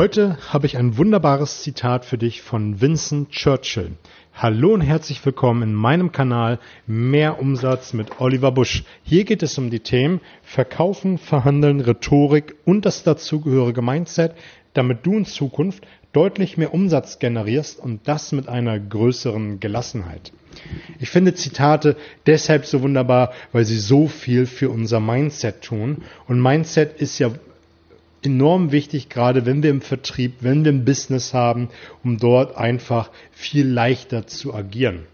Heute habe ich ein wunderbares Zitat für dich von Vincent Churchill. Hallo und herzlich willkommen in meinem Kanal Mehr Umsatz mit Oliver Busch. Hier geht es um die Themen Verkaufen, Verhandeln, Rhetorik und das dazugehörige Mindset, damit du in Zukunft deutlich mehr Umsatz generierst und das mit einer größeren Gelassenheit. Ich finde Zitate deshalb so wunderbar, weil sie so viel für unser Mindset tun. Und Mindset ist ja enorm wichtig, gerade wenn wir im Vertrieb, wenn wir ein Business haben, um dort einfach viel leichter zu agieren.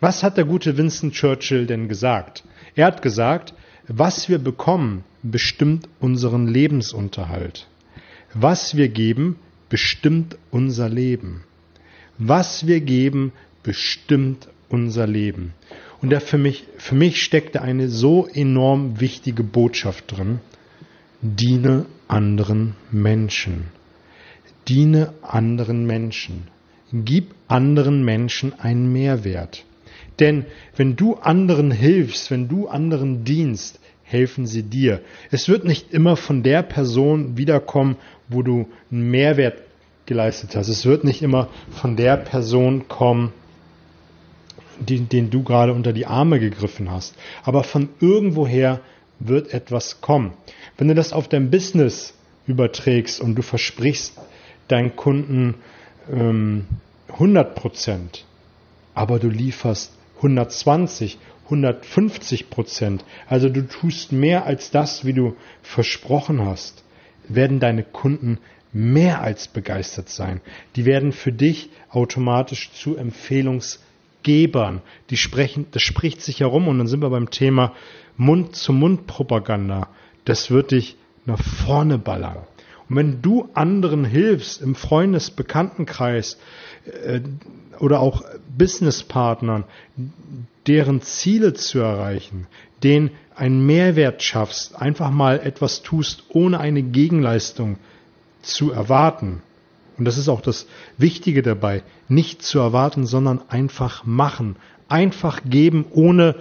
Was hat der gute Winston Churchill denn gesagt? Er hat gesagt, was wir bekommen, bestimmt unseren Lebensunterhalt. Was wir geben, bestimmt unser Leben. Was wir geben, bestimmt unser Leben. Und da für mich, für mich steckte eine so enorm wichtige Botschaft drin. Diene anderen Menschen. Diene anderen Menschen. Gib anderen Menschen einen Mehrwert. Denn wenn du anderen hilfst, wenn du anderen dienst, helfen sie dir. Es wird nicht immer von der Person wiederkommen, wo du einen Mehrwert geleistet hast. Es wird nicht immer von der Person kommen, den, den du gerade unter die Arme gegriffen hast. Aber von irgendwoher wird etwas kommen. Wenn du das auf dein Business überträgst und du versprichst deinen Kunden ähm, 100 Prozent, aber du lieferst 120, 150 Prozent, also du tust mehr als das, wie du versprochen hast, werden deine Kunden mehr als begeistert sein. Die werden für dich automatisch zu Empfehlungsgebern. Die sprechen, das spricht sich herum und dann sind wir beim Thema Mund-zu-Mund-Propaganda. Das wird dich nach vorne ballern. Und wenn du anderen hilfst im Freundes-Bekanntenkreis äh, oder auch Businesspartnern, deren Ziele zu erreichen, denen einen Mehrwert schaffst, einfach mal etwas tust, ohne eine Gegenleistung zu erwarten. Und das ist auch das Wichtige dabei, nicht zu erwarten, sondern einfach machen. Einfach geben, ohne,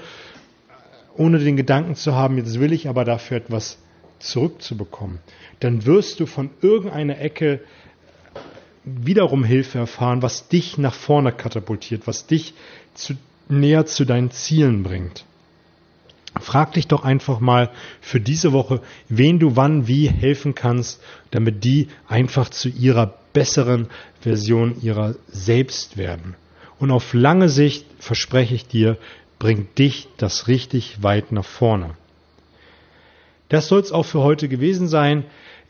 ohne den Gedanken zu haben, jetzt will ich aber dafür etwas zurückzubekommen. Dann wirst du von irgendeiner Ecke wiederum Hilfe erfahren, was dich nach vorne katapultiert, was dich zu, näher zu deinen Zielen bringt. Frag dich doch einfach mal für diese Woche, wen du wann wie helfen kannst, damit die einfach zu ihrer besseren Version ihrer selbst werden. Und auf lange Sicht, verspreche ich dir, bringt dich das richtig weit nach vorne. Das soll es auch für heute gewesen sein.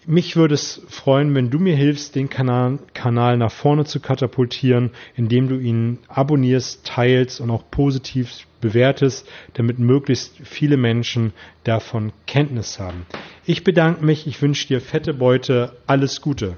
Mich würde es freuen, wenn du mir hilfst, den Kanal, Kanal nach vorne zu katapultieren, indem du ihn abonnierst, teilst und auch positiv bewertest, damit möglichst viele Menschen davon Kenntnis haben. Ich bedanke mich, ich wünsche dir fette Beute, alles Gute.